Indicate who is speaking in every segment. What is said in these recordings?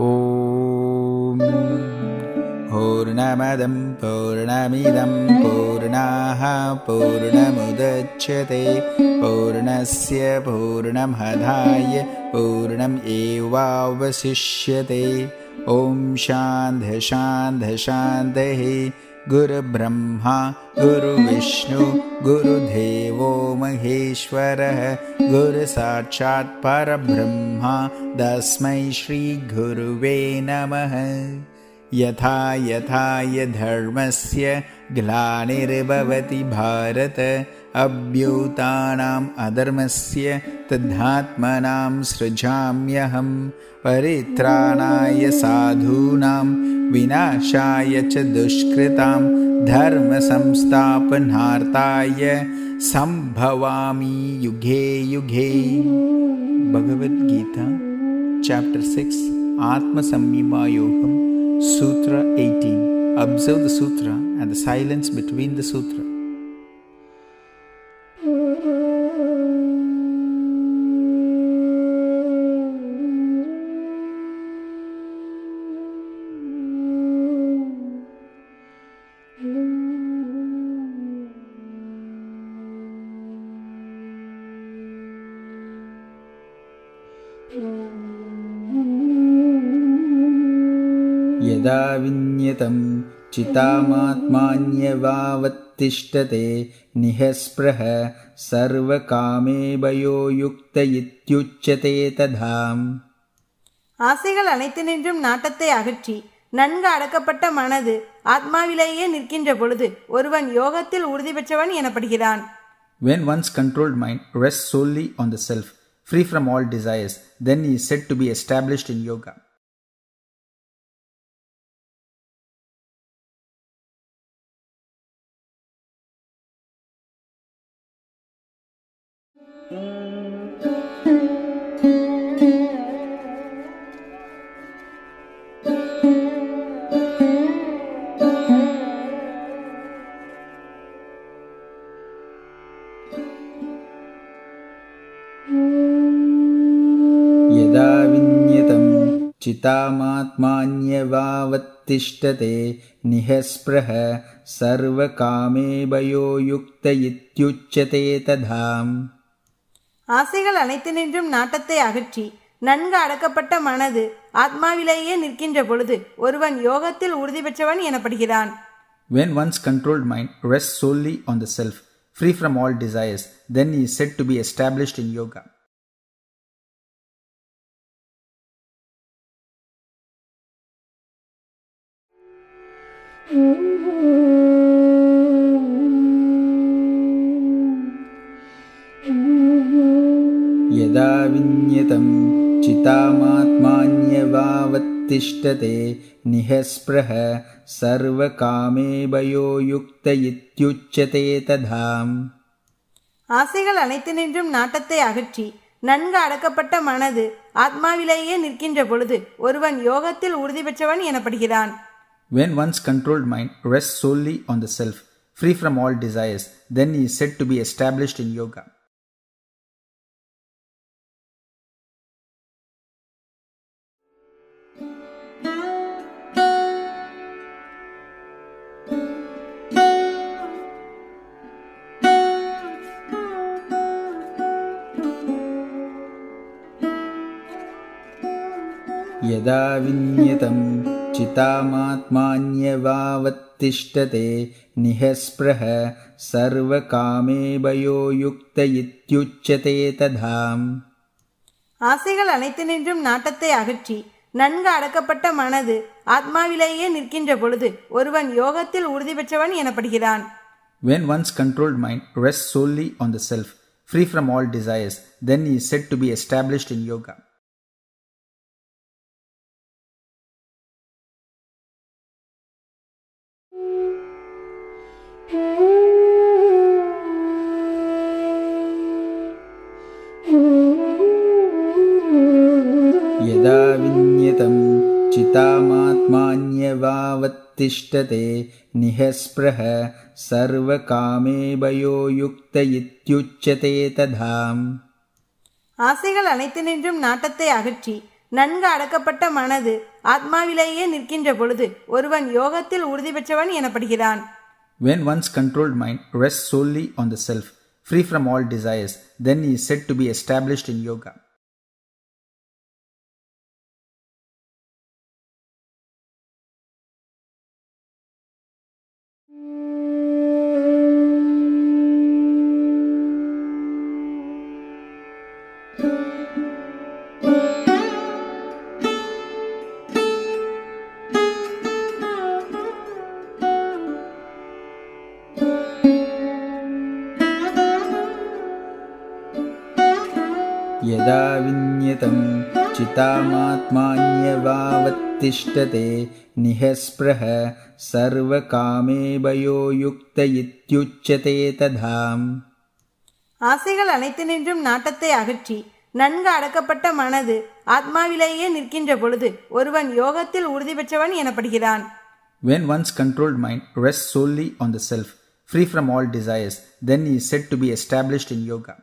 Speaker 1: ॐ पूर्णमदं पूर्णमिदं पूर्णाः पूर्णमुदच्यते पूर्णस्य पूर्णमधाय पूर्णम् एवावशिष्यते। ॐ शान्ध शान्ध शान्तिः गुरुब्रह्मा गुरुविष्णु गुरुदेवो महेश्वरः गुरुसाक्षात् परब्रह्मा तस्मै श्रीगुरुवे नमः। यथा यथाय धर्मस्य ग्लानिर्भवति भारत अभ्युतानाम् अधर्मस्य तद्धात्मनां सृजाम्यहं परित्राणाय साधूनां विनाशाय च दुष्कृतां धर्मसंस्थापनार्थाय सम्भवामि युगे युगे Bhagavadgita chapter six Atmasamyamayogam Sutra 18. Observe the sutra and the silence between the sutra. यदा विन्यतं चितामात्मान्यवावत्तिष्ठते निःस्पृह सर्वकामे वयो युक्त इत्युच्यते तथाम्
Speaker 2: ஆசைகள் அனைத்தினின்றும் நாட்டத்தை அகற்றி நன்கு அடக்கப்பட்ட மனது ஆத்மாவிலேயே நிற்கின்ற பொழுது ஒருவன் யோகத்தில் உறுதி பெற்றவன் எனப்படுகிறான்
Speaker 1: When one's controlled mind rests solely on the self, free from all desires, then he is said to be established in yoga. चितामात्मान्यवावत्तिष्ठते निःस्पृह सर्वकामे वयो युक्त इत्युच्यते तथाम्
Speaker 2: ஆசைகள் அனைத்தினின்றும் நாட்டத்தை அகற்றி நன்கு அடக்கப்பட்ட மனது ஆத்மாவிலேயே நிற்கின்ற பொழுது ஒருவன் யோகத்தில் உறுதி பெற்றவன் எனப்படுகிறான்
Speaker 1: When one's controlled mind rests solely on the self, free from all desires, then he is said to be established in yoga. यदा विन्यतं चितामात्मान्यवावत्तिष्ठते निःस्पृह सर्वकामे वयो युक्त इत्युच्यते तथाम्
Speaker 2: ஆசைகள் அனைத்தினின்றும் நாட்டத்தை அகற்றி நன்கு அடக்கப்பட்ட மனது ஆத்மாவிலேயே நிற்கின்ற பொழுது ஒருவன் யோகத்தில் உறுதி பெற்றவன் எனப்படுகிறான்
Speaker 1: When one's controlled mind rests solely on the self, free from all desires, then he is said to be established in yoga. यदा विन्यतं चितामात्मान्यवावत्तिष्ठते निःस्पृह सर्वकामे वयो युक्त इत्युच्यते तथाम्
Speaker 2: ஆசைகள் அனைத்தினின்றும் நாட்டத்தை அகற்றி நன்கு அடக்கப்பட்ட மனது ஆத்மாவிலேயே நிற்கின்ற பொழுது ஒருவன் யோகத்தில் உறுதி பெற்றவன் எனப்படுகிறான்
Speaker 1: When one's controlled mind rests solely on the self, free from all desires, then he is said to be established in yoga. चितामात्मान्यवावत्तिष्ठते निःस्पृह सर्वकामे वयो युक्त इत्युच्यते तथाम्
Speaker 2: ஆசைகள் அனைத்தினின்றும் நாட்டத்தை அகற்றி நன்கு அடக்கப்பட்ட மனது ஆத்மாவிலேயே நிற்கின்ற பொழுது ஒருவன் யோகத்தில் உறுதி பெற்றவன் எனப்படுகிறான்
Speaker 1: When one's controlled mind rests solely on the self, free from all desires, then he is said to be established in yoga. यदा विन्यतं चितामात्मान्यवावत्तिष्ठते निःस्पृह सर्वकामे भयो युक्त इत्युच्यते तथाम्
Speaker 2: ஆசைகள் அனைத்தினின்றும் நாட்டத்தை அகற்றி நன்கு அடக்கப்பட்ட மனது ஆத்மாவிலேயே நிற்கின்ற பொழுது ஒருவன் யோகத்தில் உறுதி பெற்றவன் எனப்படுகிறான்
Speaker 1: When one's controlled mind rests solely on the self, free from all desires, then he is said to be established in yoga.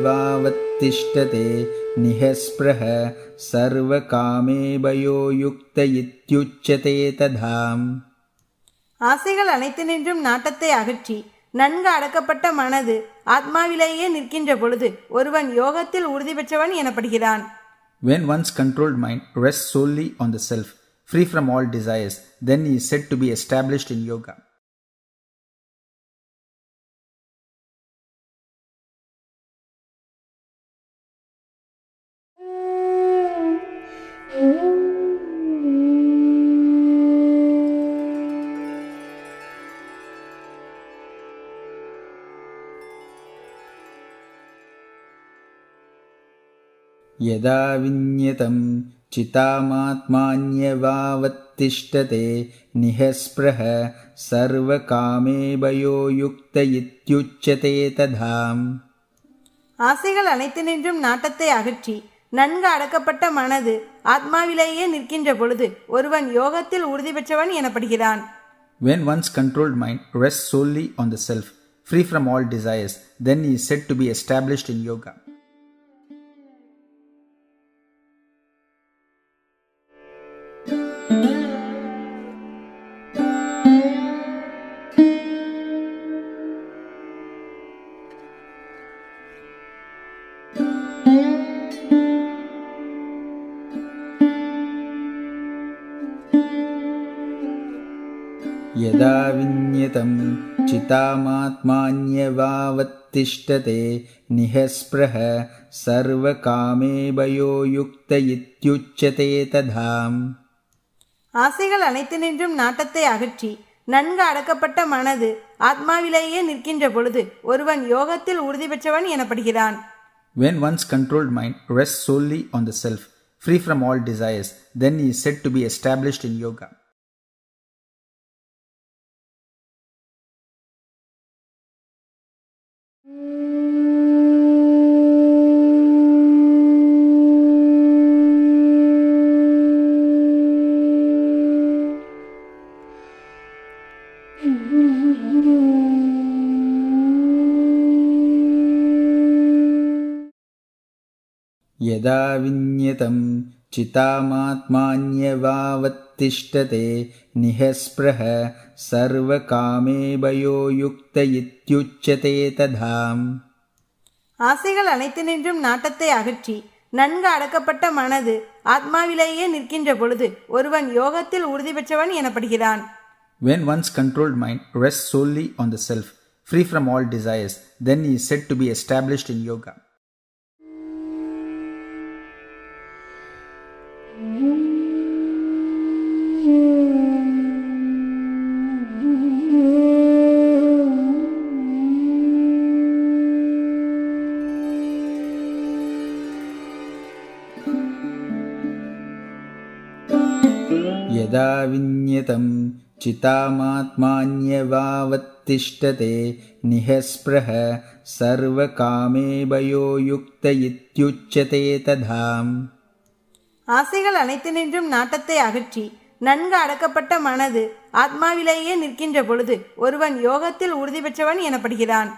Speaker 1: चितामात्मान्यवावत्तिष्ठते निःस्पृह सर्वकामे भयो युक्त इत्युच्यते तथाम्
Speaker 2: ஆசைகள் அனைத்தினின்றும் நாட்டத்தை அகற்றி நன்கு அடக்கப்பட்ட மனது ஆத்மாவிலேயே நிற்கின்ற பொழுது ஒருவன் யோகத்தில் உறுதி பெற்றவன் எனப்படுகிறான்
Speaker 1: When one's controlled mind rests solely on the self, free from all desires, then he is said to be established in yoga. यदा विन्यतं चितामात्मान्यवावत्तिष्ठते निःस्पृह सर्वकामे भयो युक्त इत्युच्यते तथाम्
Speaker 2: ஆசைகள் அனைத்தினின்றும் நாட்டத்தை அகற்றி நன்கு அடக்கப்பட்ட மனது ஆத்மாவிலேயே நிற்கின்ற பொழுது ஒருவன் யோகத்தில் உறுதி பெற்றவன் எனப்படுகிறான்
Speaker 1: When one's controlled mind rests solely on the self, free from all desires, then he is said to be established in yoga. यदा विन्यतं चितामात्मान्यवावत्तिष्ठते निःस्पृह सर्वकामे भयो युक्त इत्युच्यते तथाम्
Speaker 2: ஆசைகள் அனைத்தினின்றும் நாட்டத்தை அகற்றி நன்கு அடக்கப்பட்ட மனது ஆத்மாவிலேயே நிற்கின்ற பொழுது ஒருவன் யோகத்தில் உறுதி பெற்றவன் எனப்படுகிறான்
Speaker 1: When one's controlled mind rests solely on the self, free from all desires, then he is said to be established in yoga. यदा विन्यतं चितामात्मान्यवावत्तिष्ठते निःस्पृह सर्वकामे भयो युक्त इत्युच्यते तथाम्
Speaker 2: ஆசைகள் அனைத்தினின்றும் நாட்டத்தை அகற்றி நன்கு அடக்கப்பட்ட மனது ஆத்மாவிலேயே நிற்கின்ற பொழுது ஒருவன் யோகத்தில் உறுதி பெற்றவன் எனப்படுகிறான்
Speaker 1: When one's controlled mind rests solely on the self, free from all desires, then he is said to be established in yoga. यदा विन्यतं चितामात्मान्यवावत्तिष्ठते निःस्पृह सर्वकामेभयो युक्त इत्युच्यते तथाम्
Speaker 2: ஆசைகள் அனைத்தினின்றும் நாட்டத்தை அகற்றி நன்கு அடக்கப்பட்ட மனது ஆத்மாவிலேயே நிற்கின்ற பொழுது ஒருவன் யோகத்தில் உறுதி பெற்றவன் எனப்படுகிறான்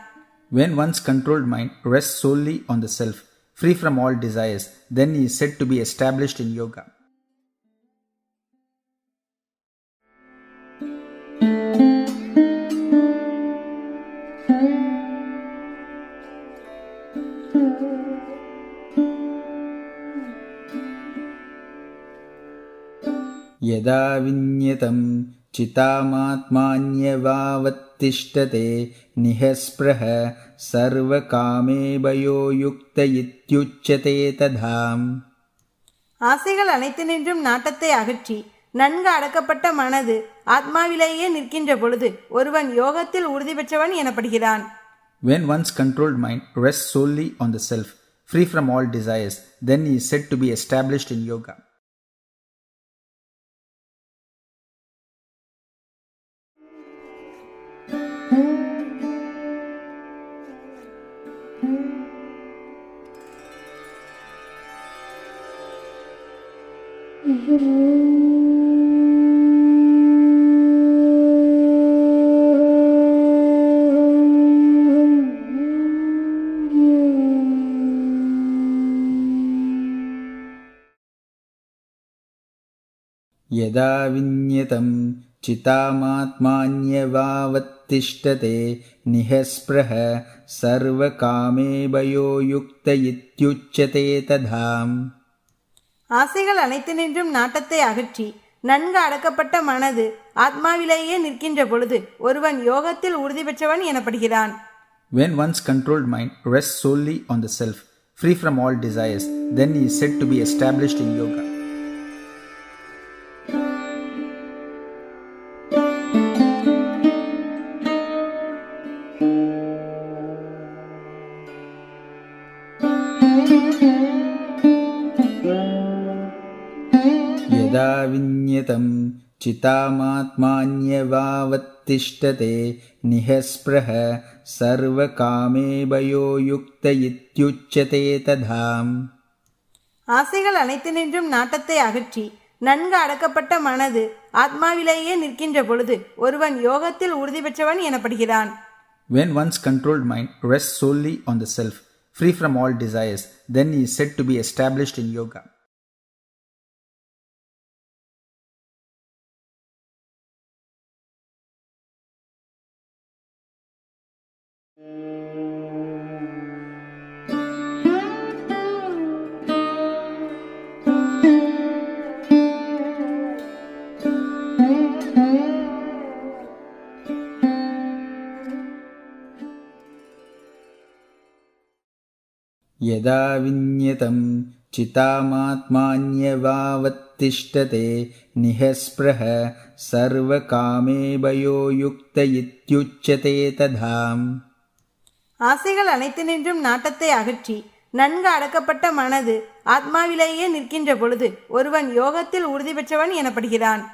Speaker 1: When one's controlled mind rests solely on the self, free from all desires, then he is said to be established in yoga. यदा विन्यतं चितामात्मान्यवावत्तिष्ठते निःस्पृह सर्वकामेभयो युक्त इत्युच्यते तथाम्
Speaker 2: ஆசைகள் அனைத்தினின்றும் நாட்டத்தை அகற்றி நன்கு அடக்கப்பட்ட மனது ஆத்மாவிலேயே நிற்கின்ற பொழுது ஒருவன் யோகத்தில் உறுதி பெற்றவன் எனப்படுகிறான்
Speaker 1: When one's controlled mind rests solely on the self, free from all desires, then he is said to be established in yoga. यदा विन्यतं चितामात्मान्यवावत्तिष्ठते निःस्पृह सर्वकामेभयो युक्त इत्युच्यते तथाम्
Speaker 2: ஆசைகள் அனைத்தினின்றும் நாட்டத்தை அகற்றி நன்கு அடக்கப்பட்ட மனது ஆத்மாவிலேயே நிற்கின்ற பொழுது ஒருவன் யோகத்தில் உறுதி பெற்றவன் எனப்படுகிறான்
Speaker 1: When one's controlled mind rests solely on the self, free from all desires, then he is said to be established in yoga. चितामात्मान्यवावत्तिष्ठते निःस्पृह सर्वकामेभयो युक्त इत्युच्यते तथाम्
Speaker 2: ஆசைகள் அனைத்தினின்றும் நாட்டத்தை அகற்றி நன்கு அடக்கப்பட்ட மனது ஆத்மாவிலேயே நிற்கின்ற பொழுது ஒருவன் யோகத்தில் உறுதி பெற்றவன் எனப்படுகிறான்
Speaker 1: When one's controlled mind rests solely on the self, free from all desires, then he is said to be established in yoga. यदा विन्यतं चितामात्मान्यवावत्तिष्ठते निःस्पृह सर्वकामेभयो युक्त इत्युच्यते तथाम्
Speaker 2: ஆசைகள் அனைத்தினின்றும் நாட்டத்தை அகற்றி நன்கு அடக்கப்பட்ட மனது ஆத்மாவிலேயே நிற்கின்ற பொழுது ஒருவன் யோகத்தில் உறுதி பெற்றவன் எனப்படுகிறான்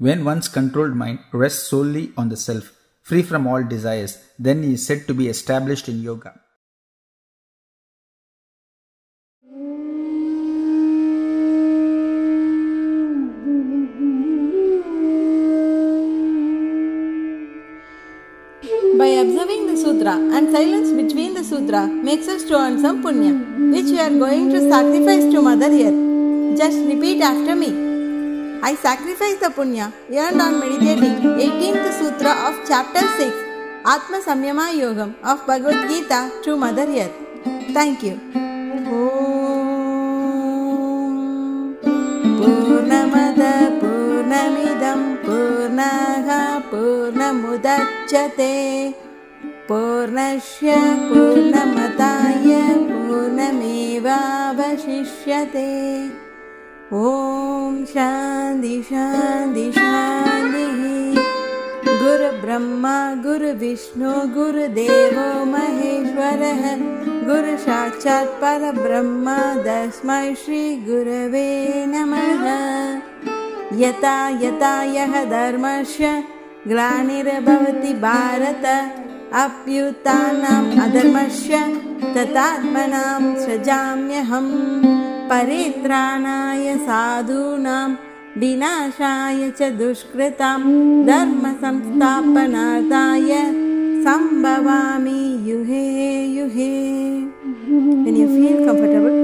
Speaker 1: When one's controlled mind rests solely on the self, free from all desires, then he is said to be established in yoga.
Speaker 2: By observing the sutra and silence between the sutra makes us to earn some punya, which we are going to sacrifice to Mother Earth. Just repeat after me. I sacrifice the punya earned on meditating 18th sutra of chapter 6, Atma Samyama Yogam of Bhagavad Gita to Mother Earth. Thank you. पूर्णमुदच्यते। पूर्णस्य पूर्णमताय पूर्णमेवावशिष्यते। ॐ शान्ति शान्ति शान्तिः। गुरुब्रह्मा गुरुविष्णु गुरुदेवो महेश्वरः। गुरुसाक्षात् परब्रह्म तस्मै श्रीगुरवे नमः। यथा यथा यः धर्मस्य ग्लानिर्भवति भारत अप्युत्थानम् अधर्मस्य तथात्मनां सृजाम्यहं परित्राणाय साधूनां विनाशाय च दुष्कृतां धर्मसंस्थापनार्थाय सम्भवामि युहे युहे। When you feel comfortable,